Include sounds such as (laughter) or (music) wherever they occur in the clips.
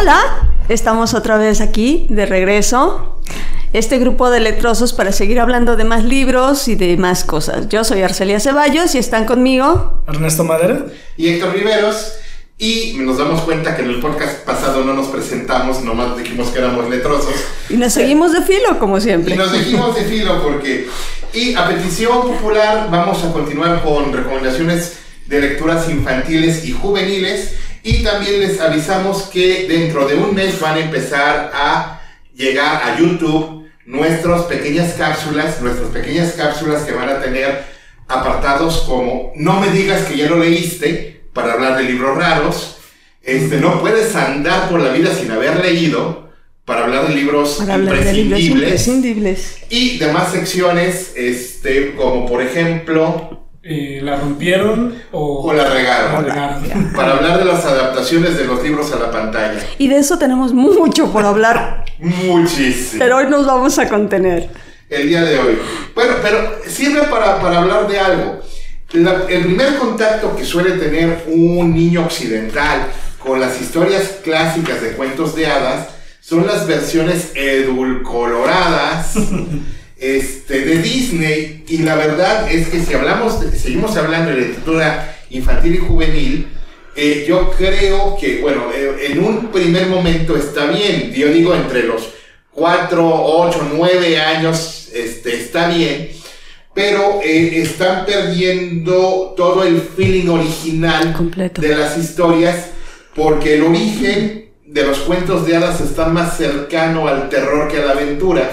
Hola, estamos otra vez aquí de regreso. Este grupo de letrosos para seguir hablando de más libros y de más cosas. Yo soy Arcelia Ceballos y están conmigo Ernesto Madera y Héctor Riveros. Y nos damos cuenta que en el podcast pasado no nos presentamos, nomás dijimos que éramos letrosos. Y nos seguimos de filo, como siempre. Y nos dijimos de filo porque... Y a petición popular vamos a continuar con recomendaciones de lecturas infantiles y juveniles. Y también les avisamos que dentro de un mes van a empezar a llegar a YouTube nuestras pequeñas cápsulas, nuestras pequeñas cápsulas que van a tener apartados como No me digas que ya lo leíste, para hablar de libros raros. Este, no puedes andar por la vida sin haber leído para hablar de libros, imprescindibles, Y demás secciones, este, como por ejemplo... Eh, ¿La rompieron o, la regaron? (laughs) para hablar de las adaptaciones de los libros a la pantalla. Y de eso tenemos mucho por hablar. Muchísimo. Pero hoy nos vamos a contener. El día de hoy. Bueno, pero sirve para, para hablar de algo el primer contacto que suele tener un niño occidental con las historias clásicas de cuentos de hadas son las versiones edulcoloradas (laughs) este, de Disney. Y la verdad es que si hablamos, seguimos hablando de literatura infantil y juvenil, eh, yo creo que, bueno, eh, en un primer momento está bien. Yo digo entre los 4, 8, 9 años, este, está bien pero eh, están perdiendo todo el feeling original de las historias porque el origen de los cuentos de hadas está más cercano al terror que a la aventura,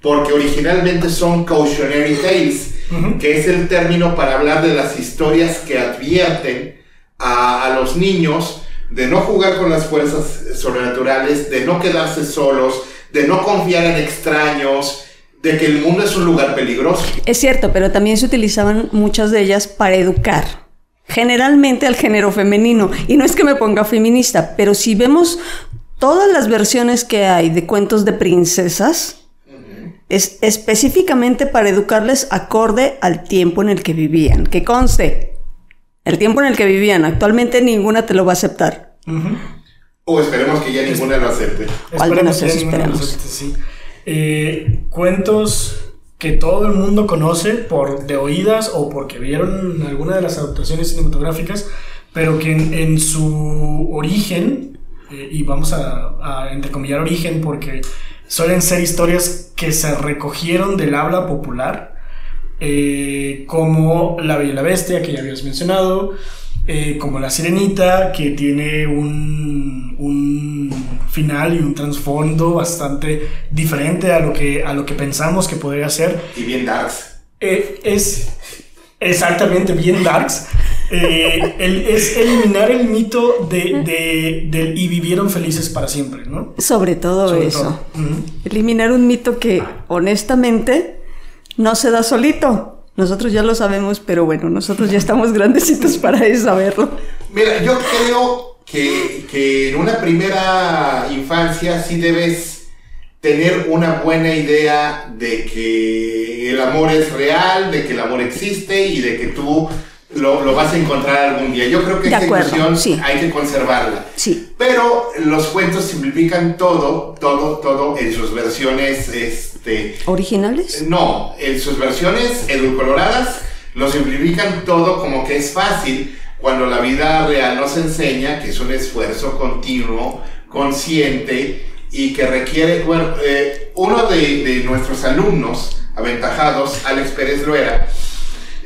porque originalmente son cautionary tales, que es el término para hablar de las historias que advierten a, a los niños de no jugar con las fuerzas sobrenaturales, de no quedarse solos, de no confiar en extraños, de que el mundo es un lugar peligroso. Es cierto, pero también se utilizaban muchas de ellas para educar. Generalmente al género femenino. Y no es que me ponga feminista, pero si vemos todas las versiones que hay de cuentos de princesas, es específicamente para educarles acorde al tiempo en el que vivían. Que conste, el tiempo en el que vivían, actualmente ninguna te lo va a aceptar. O esperemos que ya ninguna lo acepte. Al menos eso esperemos. Eh, cuentos que todo el mundo conoce por de oídas o porque vieron alguna de las adaptaciones cinematográficas, pero que en, su origen, eh, y vamos a, a entrecomillar origen porque suelen ser historias que se recogieron del habla popular, eh, como La Bella y la Bestia, que ya habías mencionado, como La Sirenita, que tiene un, un final y un trasfondo bastante diferente a lo que, a lo que pensamos que podría ser. Y bien darks. Eh, es exactamente bien darks. Eh, es eliminar el mito de, del y vivieron felices para siempre, ¿no? Sobre todo eso. Eliminar un mito que honestamente no se da solito. Nosotros ya lo sabemos, pero bueno, nosotros ya estamos grandecitos para saberlo. Mira, yo creo que, en una primera infancia sí debes tener una buena idea de que el amor es real, de que el amor existe y de que tú lo, vas a encontrar algún día. Yo creo que esa ilusión hay que conservarla. Sí. Pero los cuentos simplifican todo, todo, todo en sus versiones este, originales. No, en sus versiones edulcoloradas lo simplifican todo como que es fácil cuando la vida real nos enseña que es un esfuerzo continuo, consciente y que requiere, bueno, eh, uno de, nuestros alumnos aventajados, Alex Pérez Loera,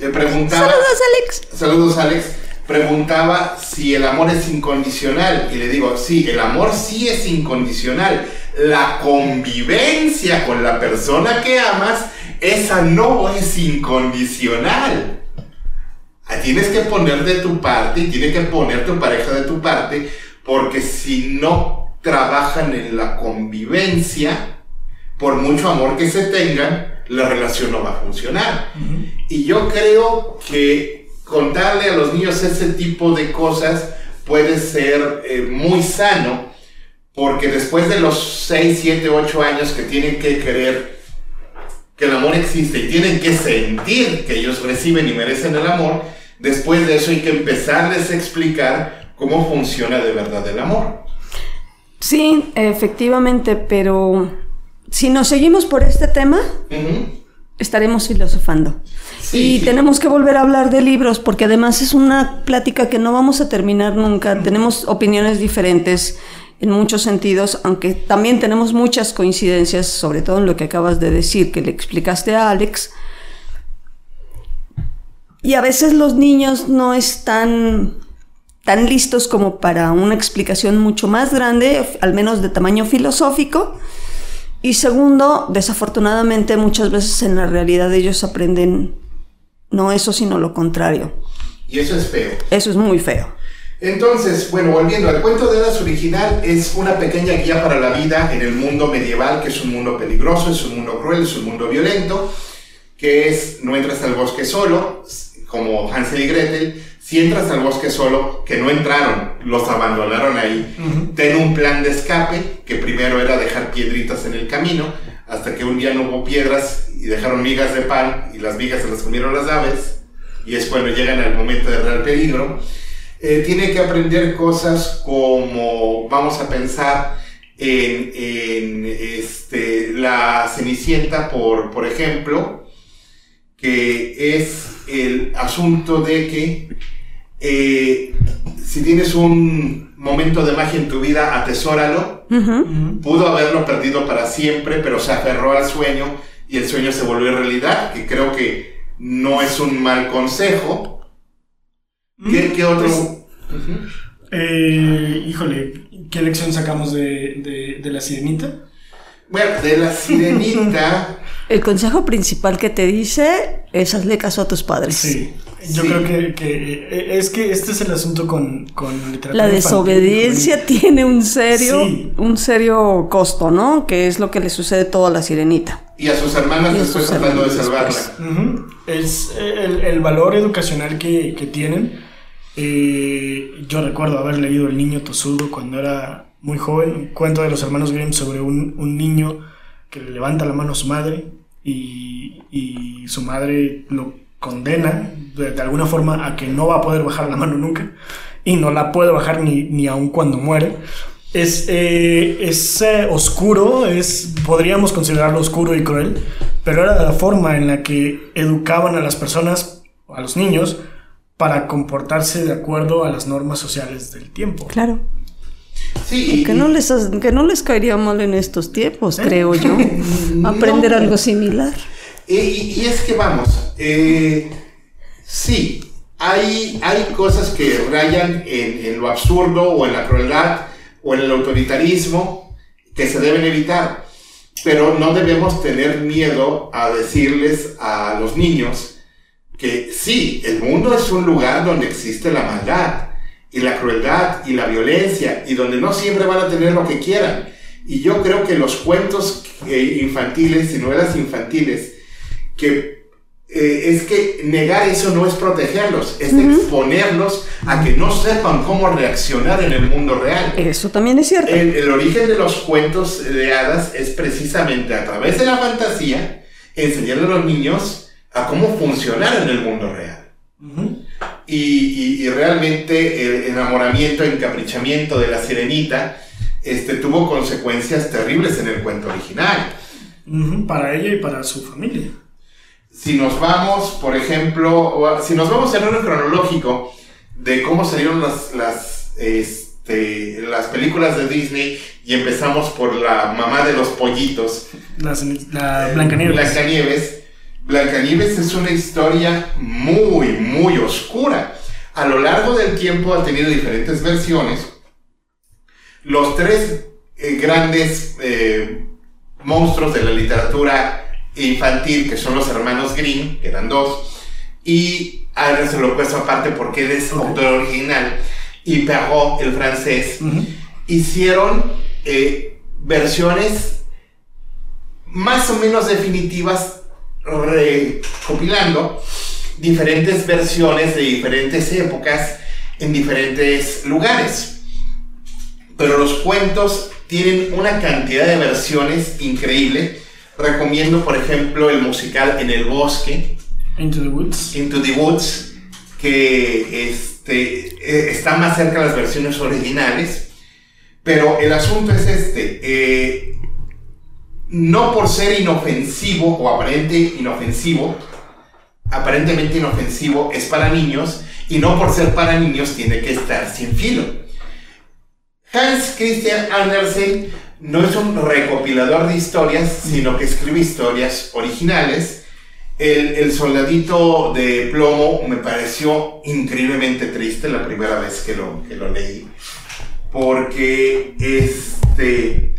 eh, preguntaba... Saludos Alex. Saludos Alex. Preguntaba si el amor es incondicional y le digo, sí, el amor sí es incondicional. La convivencia con la persona que amas, esa no es incondicional. Ah, tienes que poner de tu parte y tiene que poner tu pareja de tu parte porque si no trabajan en la convivencia, por mucho amor que se tengan, la relación no va a funcionar. Y yo creo que contarle a los niños ese tipo de cosas puede ser eh, muy sano, porque después de los 6, 7, 8 años que tienen que creer que el amor existe y tienen que sentir que ellos reciben y merecen el amor, Después de eso hay que empezarles a explicar cómo funciona de verdad el amor. Sí, efectivamente, pero si nos seguimos por este tema, estaremos filosofando. y tenemos que volver a hablar de libros, porque además es una plática que no vamos a terminar nunca. Tenemos opiniones diferentes en muchos sentidos, aunque también tenemos muchas coincidencias, sobre todo en lo que acabas de decir, que le explicaste a Alex. Y a veces los niños no están tan listos como para una explicación mucho más grande, al menos de tamaño filosófico. Y segundo, desafortunadamente muchas veces en la realidad ellos aprenden no eso, sino lo contrario. Y eso es feo. Eso es muy feo. Entonces, bueno, volviendo al cuento de hadas original, es una pequeña guía para la vida en el mundo medieval, que es un mundo peligroso, es un mundo cruel, es un mundo violento, que es no entras al bosque solo, como Hansel y Gretel, si entras al bosque solo, que no entraron, los abandonaron ahí, ten un plan de escape, que primero era dejar piedritas en el camino, hasta que un día no hubo piedras y dejaron migas de pan y las migas se las comieron las aves, y es cuando llegan al momento de real peligro. Eh, tiene que aprender cosas como, vamos a pensar en, en este, la Cenicienta, por, por ejemplo, que es el asunto de que eh, si tienes un momento de magia en tu vida, atesóralo. Pudo haberlo perdido para siempre, pero se aferró al sueño y el sueño se volvió realidad, que creo que no es un mal consejo. ¿Qué, mm, otro? Pues, eh, híjole, ¿qué lección sacamos de, de la sirenita? Bueno, de la sirenita. (laughs) El consejo principal que te dice es hazle caso a tus padres. Sí. Yo creo que, que, eh, es que este es el asunto con, con literatura. La desobediencia tiene un serio, un serio costo, ¿no? Que es lo que le sucede todo a la sirenita. Y a sus hermanas después tratando de salvarla. Es el, el, valor educacional que, que tienen. Eh, yo recuerdo haber leído El niño tosudo cuando era muy joven, un cuento de los hermanos Grimm sobre un, un niño que le levanta la mano a su madre y, y su madre lo condena de, alguna forma a que no va a poder bajar la mano nunca y no la puede bajar ni, ni aun cuando muere. Es, eh, es eh, oscuro, es, podríamos considerarlo oscuro y cruel, pero era la forma en la que educaban a las personas, a los niños, para comportarse de acuerdo a las normas sociales del tiempo. Claro. Sí, que no, les, que no les caería mal en estos tiempos, ¿Eh? creo yo, (laughs) aprender algo similar. Y, es que vamos, eh, sí, hay, hay cosas que rayan en, lo absurdo o en la crueldad o en el autoritarismo que se deben evitar, pero no debemos tener miedo a decirles a los niños que sí, el mundo es un lugar donde existe la maldad y la crueldad y la violencia y donde no siempre van a tener lo que quieran. Y yo creo que los cuentos eh, infantiles y novelas infantiles que eh, es que negar eso no es protegerlos, es exponerlos a que no sepan cómo reaccionar en el mundo real. Eso también es cierto. El, origen de los cuentos de hadas es precisamente a través de la fantasía enseñarle a los niños a cómo funcionar en el mundo real. y, realmente el enamoramiento, encaprichamiento de la sirenita este, tuvo consecuencias terribles en el cuento original. Para ella y para su familia si nos vamos, por ejemplo, si nos vamos en orden cronológico de cómo salieron las, las, este, las películas de Disney y empezamos por la mamá de los pollitos. La, la Blancanieves. Blancanieves. Blancanieves es una historia muy, muy oscura. A lo largo del tiempo ha tenido diferentes versiones. Los tres eh, grandes eh, monstruos de la literatura infantil, que son los hermanos Green, que eran dos, y ahora se lo puesto aparte porque él es autor original, y Perrault, el francés, hicieron eh, versiones más o menos definitivas, recopilando diferentes versiones de diferentes épocas en diferentes lugares. Pero los cuentos tienen una cantidad de versiones increíble Recomiendo, por ejemplo, el musical En el Bosque. Into the Woods. Into the Woods, que este, eh, está más cerca de las versiones originales. Pero el asunto es este. eh, no por ser inofensivo o aparente inofensivo, aparentemente inofensivo es para niños y no por ser para niños tiene que estar sin filo. Hans Christian Andersen no es un recopilador de historias, sino que escribe historias originales. El, soldadito de plomo me pareció increíblemente triste la primera vez que lo, que lo leí. Porque este.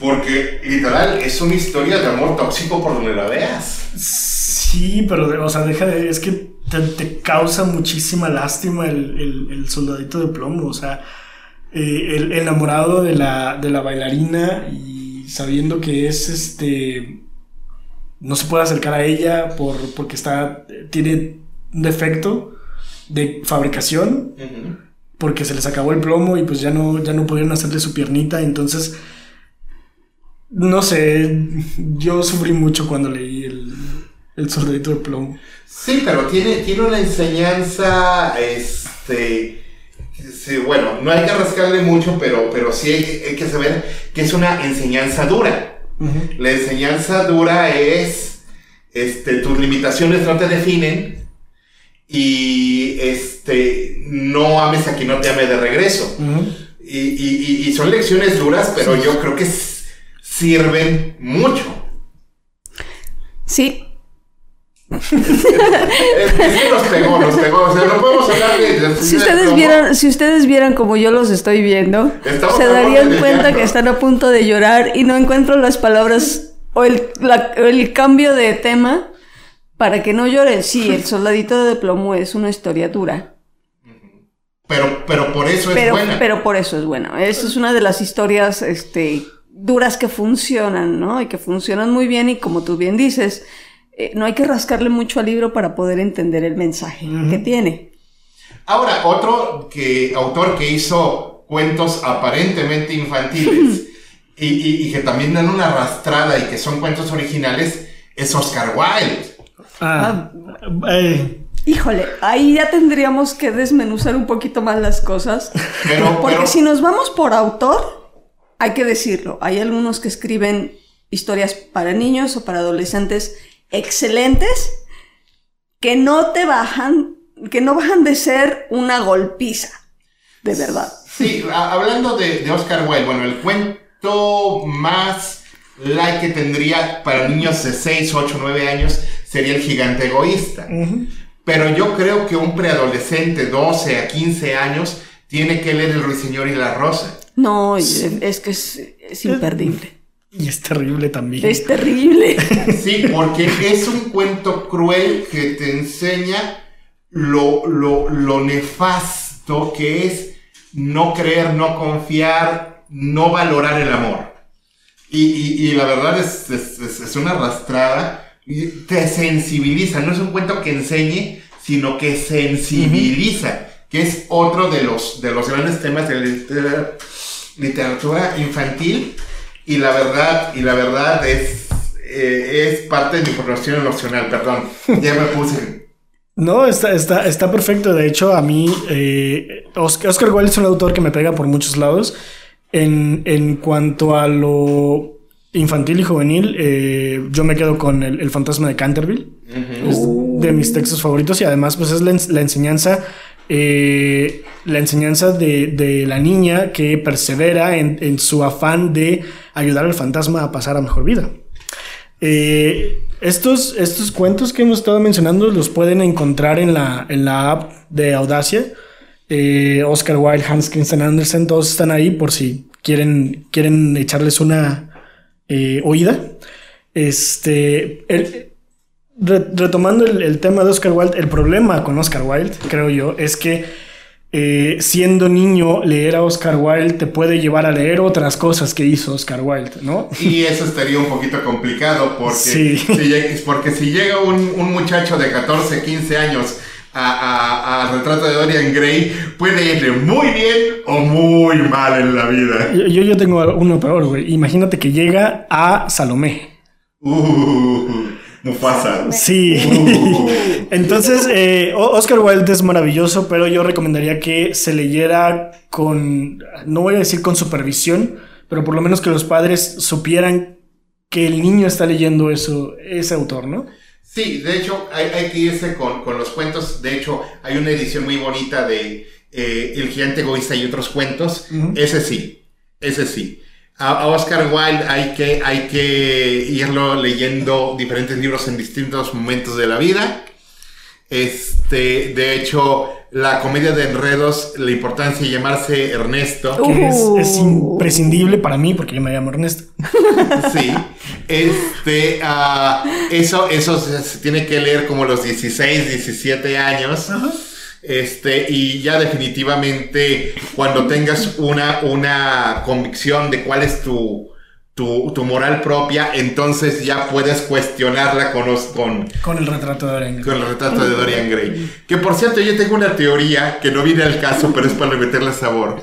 Porque literal es una historia de amor tóxico por donde la veas. Sí, pero, o sea, deja de. Es que te, te causa muchísima lástima el, el- el soldadito de plomo. O sea, eh, el enamorado de la, de la bailarina y sabiendo que es este. No se puede acercar a ella por, porque está. Tiene un defecto de fabricación. Porque se les acabó el plomo y pues ya no, ya no pudieron hacerle su piernita. Entonces. No sé. Yo sufrí mucho cuando leí el, el soldadito de plomo. Sí, pero tiene, tiene una enseñanza, este, sí, bueno, no hay que rascarle mucho, pero, pero sí hay, hay que saber que es una enseñanza dura. La enseñanza dura es, este, tus limitaciones no te definen y, este, no ames a quien no te ame de regreso. Y, y- y- y son lecciones duras, pero yo creo que sirven mucho. Sí, (laughs) nos pegó, nos pegó. O sea, no podemos hablar de. de- Si de ustedes vieran, si ustedes vieran como yo los estoy viendo, Estamos se darían cuenta llanto. que están a punto de llorar y no encuentro las palabras o el, la- el cambio de tema para que no lloren. Sí, el soldadito de plomo es una historia dura, Pero, pero por eso es pero, buena. pero por eso es bueno. Esa es una de las historias, este, duras que funcionan, ¿no? Y que funcionan muy bien y como tú bien dices, eh, no hay que rascarle mucho al libro para poder entender el mensaje que tiene. Ahora, otro que, autor que hizo cuentos aparentemente infantiles (laughs) y, y- y que también dan una arrastrada y que son cuentos originales es Oscar Wilde. Ah, eh, Híjole, ahí ya tendríamos que desmenuzar un poquito más las cosas. (laughs) Pero, Porque pero- si nos vamos por autor, hay que decirlo. Hay algunos que escriben historias para niños o para adolescentes excelentes que no te bajan, que no bajan de ser una golpiza. De verdad. Sí, hablando de, de Oscar Wilde, bueno, el cuento más like que tendría para niños de 6, 8, 9 años sería El gigante egoísta. Pero yo creo que un preadolescente, 12 a 15 años, tiene que leer El ruiseñor y la rosa. No, es que es, es imperdible. Y es terrible también. Es terrible. (laughs) Sí, porque es un cuento cruel que te enseña lo, lo, lo nefasto que es no creer, no confiar, no valorar el amor. Y, y- y la verdad es, es, es- una arrastrada. y Te sensibiliza, no es un cuento que enseñe, sino que sensibiliza, que es otro de los, de los grandes temas de la liter- literatura infantil. Y la verdad, y la verdad es, eh, es parte de mi formación emocional, perdón. Ya me puse. No, está, está, está perfecto. De hecho, a mí, eh, Oscar, Oscar Wilde es un autor que me pega por muchos lados. En, en cuanto a lo infantil y juvenil, eh, yo me quedo con el, el fantasma de Canterville. Es de mis textos favoritos y además, pues es la, la enseñanza. Eh, la enseñanza de, de la niña que persevera en, su afán de ayudar al fantasma a pasar a mejor vida. Eh, estos, estos cuentos que hemos estado mencionando los pueden encontrar en la, en la app de Audacia. Eh, Oscar Wilde, Hans Christian Andersen, todos están ahí por si quieren, quieren echarles una oída. Este, re- retomando el, el tema de Oscar Wilde, el problema con Oscar Wilde, creo yo, es que eh, siendo niño, leer a Oscar Wilde te puede llevar a leer otras cosas que hizo Oscar Wilde, ¿no? Y eso estaría un poquito complicado porque, Sí. si, porque si llega un, un muchacho de 14, 15 años a- a- retrato de Dorian Gray, puede irle muy bien o muy mal en la vida. Yo, yo, yo tengo uno peor, güey. Imagínate que llega a Salomé. Uh, Mufasa. Sí. Entonces, eh, Oscar Wilde es maravilloso, pero yo recomendaría que se leyera con, no voy a decir con supervisión, pero por lo menos que los padres supieran que el niño está leyendo eso, ese autor, ¿no? Sí, de hecho, hay, hay que irse con, con los cuentos. De hecho, hay una edición muy bonita de eh, El gigante egoísta y otros cuentos. Ese sí, ese sí. A, Oscar Wilde hay que, hay que irlo leyendo diferentes libros en distintos momentos de la vida. Este, de hecho, la comedia de enredos, la importancia de llamarse Ernesto. Que es, es Uh. imprescindible para mí porque yo me llamo Ernesto. (laughs) Sí, este, ah, eso, eso se, se tiene que leer como los 16, 17 años. Este, y ya definitivamente cuando tengas una, una convicción de cuál es tu, tu, tu moral propia, entonces ya puedes cuestionarla con, los- con, Con el retrato de Dorian Gray. con el retrato de Dorian Gray. Que por cierto, yo tengo una teoría que no viene al caso, pero es para meterle sabor.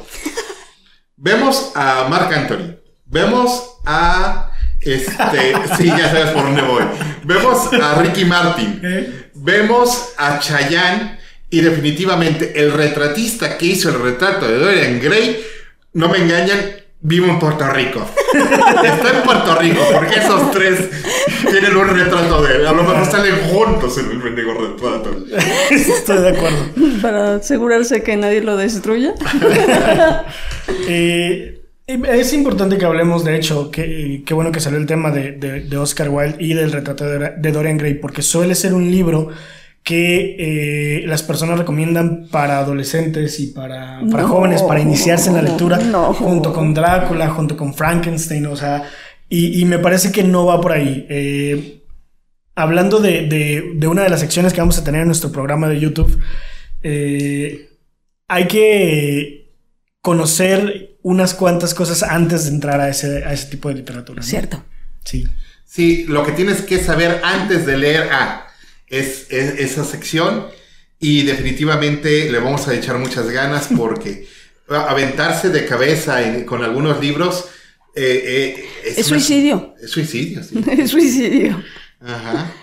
Vemos a Mark Anthony. Vemos a. Este. (laughs) Sí, ya sabes por dónde voy. Vemos a Ricky Martin. ¿Eh? Vemos a Chayanne. Y definitivamente el retratista que hizo el retrato de Dorian Gray, no me engañan, vive en Puerto Rico. (laughs) Está en Puerto Rico, porque esos tres tienen un retrato de él. A lo mejor salen juntos en el mendigo retrato. Estoy de acuerdo. Para asegurarse que nadie lo destruya. (laughs) Eh, es importante que hablemos, de hecho, que qué bueno que salió el tema de, de- de Oscar Wilde y del retrato de, de Dorian Gray, porque suele ser un libro que eh, las personas recomiendan para adolescentes y para, para No, jóvenes, para iniciarse en la lectura, (laughs) no. junto con Drácula, junto con Frankenstein, o sea, y, y me parece que no va por ahí. Eh, hablando de, de- de una de las secciones que vamos a tener en nuestro programa de YouTube, eh, hay que conocer unas cuantas cosas antes de entrar a ese, a ese tipo de literatura. ¿no? Cierto. Sí. Sí, lo que tienes que saber antes de leer A es, es esa sección y definitivamente le vamos a echar muchas ganas (laughs) porque aventarse de cabeza en- con algunos libros eh, eh, Es una- suicidio. Es suicidio, sí. (laughs) Es suicidio. Ajá.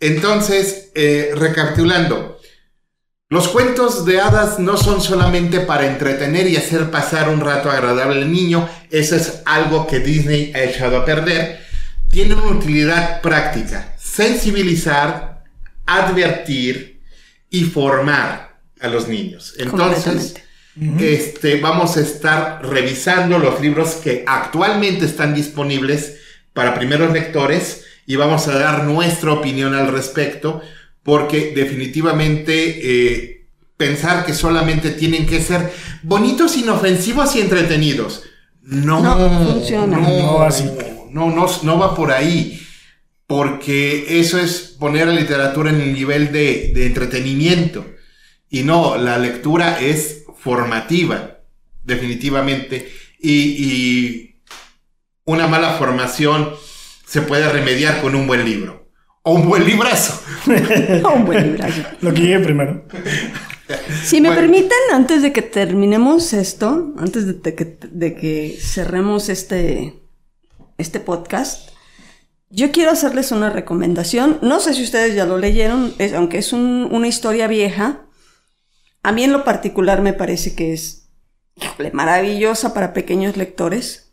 Entonces, eh, recapitulando, los cuentos de hadas no son solamente para entretener y hacer pasar un rato agradable al niño, eso es algo que Disney ha echado a perder. Tienen una utilidad práctica, sensibilizar, advertir y formar a los niños. Entonces, este, vamos a estar revisando los libros que actualmente están disponibles para primeros lectores y vamos a dar nuestra opinión al respecto porque definitivamente eh, pensar que solamente tienen que ser bonitos, inofensivos y entretenidos. No, No, funciona. No, No va así. no, no, no va por ahí. Porque eso es poner la literatura en el nivel de, de entretenimiento. Y no, la lectura es formativa, definitivamente. Y, y una mala formación se puede remediar con un buen libro. O un buen librazo. (laughs) Un buen librazo. Lo que llegue primero. Si me Bueno. permiten, antes de que terminemos esto, antes de, de que, de que cerremos este, este podcast, yo quiero hacerles una recomendación. No sé si ustedes ya lo leyeron, es- aunque es un- una historia vieja. A mí en lo particular me parece que es híjole, maravillosa para pequeños lectores.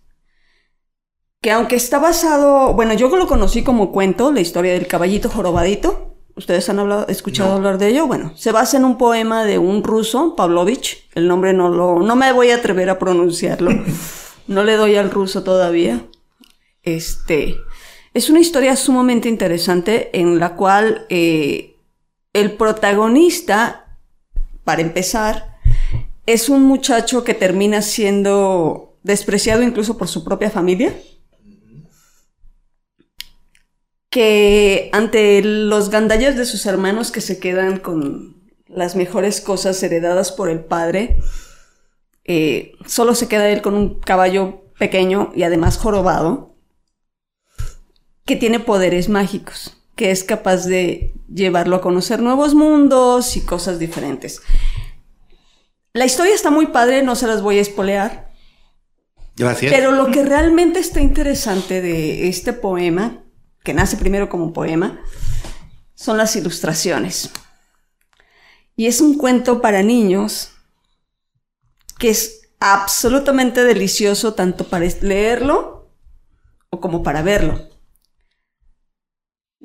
Que aunque está basado, bueno, yo lo conocí como cuento, la historia del caballito jorobadito. ¿Ustedes han hablado, escuchado No. hablar de ello? Bueno, se basa en un poema de un ruso, Pavlovich. El nombre no lo, no me voy a atrever a pronunciarlo. (laughs) no le doy al ruso todavía. Este, es una historia sumamente interesante en la cual eh, el protagonista, para empezar, es un muchacho que termina siendo despreciado incluso por su propia familia. Que ante los gandallas de sus hermanos que se quedan con las mejores cosas heredadas por el padre, eh, solo se queda él con un caballo pequeño y además jorobado, que tiene poderes mágicos, que es capaz de llevarlo a conocer nuevos mundos y cosas diferentes. La historia está muy padre, no se las voy a espolear, Gracias. pero lo que realmente está interesante de este poema, que nace primero como un poema, son las ilustraciones. Y es un cuento para niños que es absolutamente delicioso tanto para leerlo o como para verlo.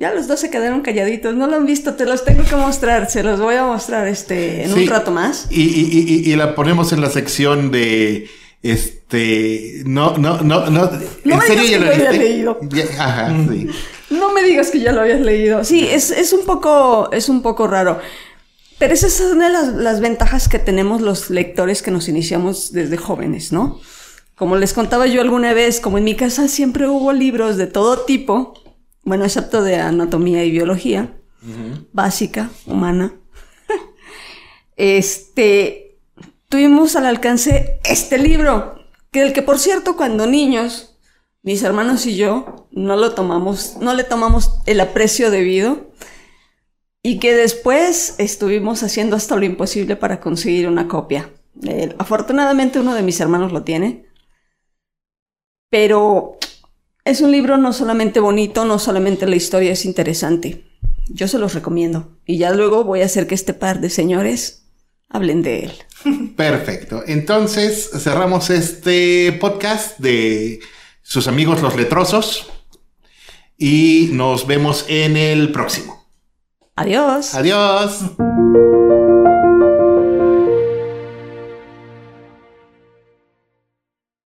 Ya los dos se quedaron calladitos, no lo han visto, te los tengo que mostrar, se los voy a mostrar este, en un rato más. Y, la ponemos en la sección de este no, no, no, no. ¿En serio ya lo habías leído? ajá, mm. sí. No me digas que ya lo habías leído. Sí, es, es un poco, es un poco raro. Pero esa es una de las, las, ventajas que tenemos los lectores que nos iniciamos desde jóvenes, ¿no? Como les contaba yo alguna vez, como en mi casa siempre hubo libros de todo tipo, bueno, excepto de anatomía y biología, básica, humana. (laughs) este, tuvimos al alcance este libro, que el que por cierto cuando niños, mis hermanos y yo no lo tomamos, no le tomamos el aprecio debido y que después estuvimos haciendo hasta lo imposible para conseguir una copia. afortunadamente uno de mis hermanos lo tiene, pero es un libro no solamente bonito, no solamente la historia es interesante. Yo se los recomiendo. Y ya luego voy a hacer que este par de señores hablen de él. (laughs) Perfecto. Entonces cerramos este podcast de sus amigos los letrosos. Y nos vemos en el próximo. Adiós. Adiós.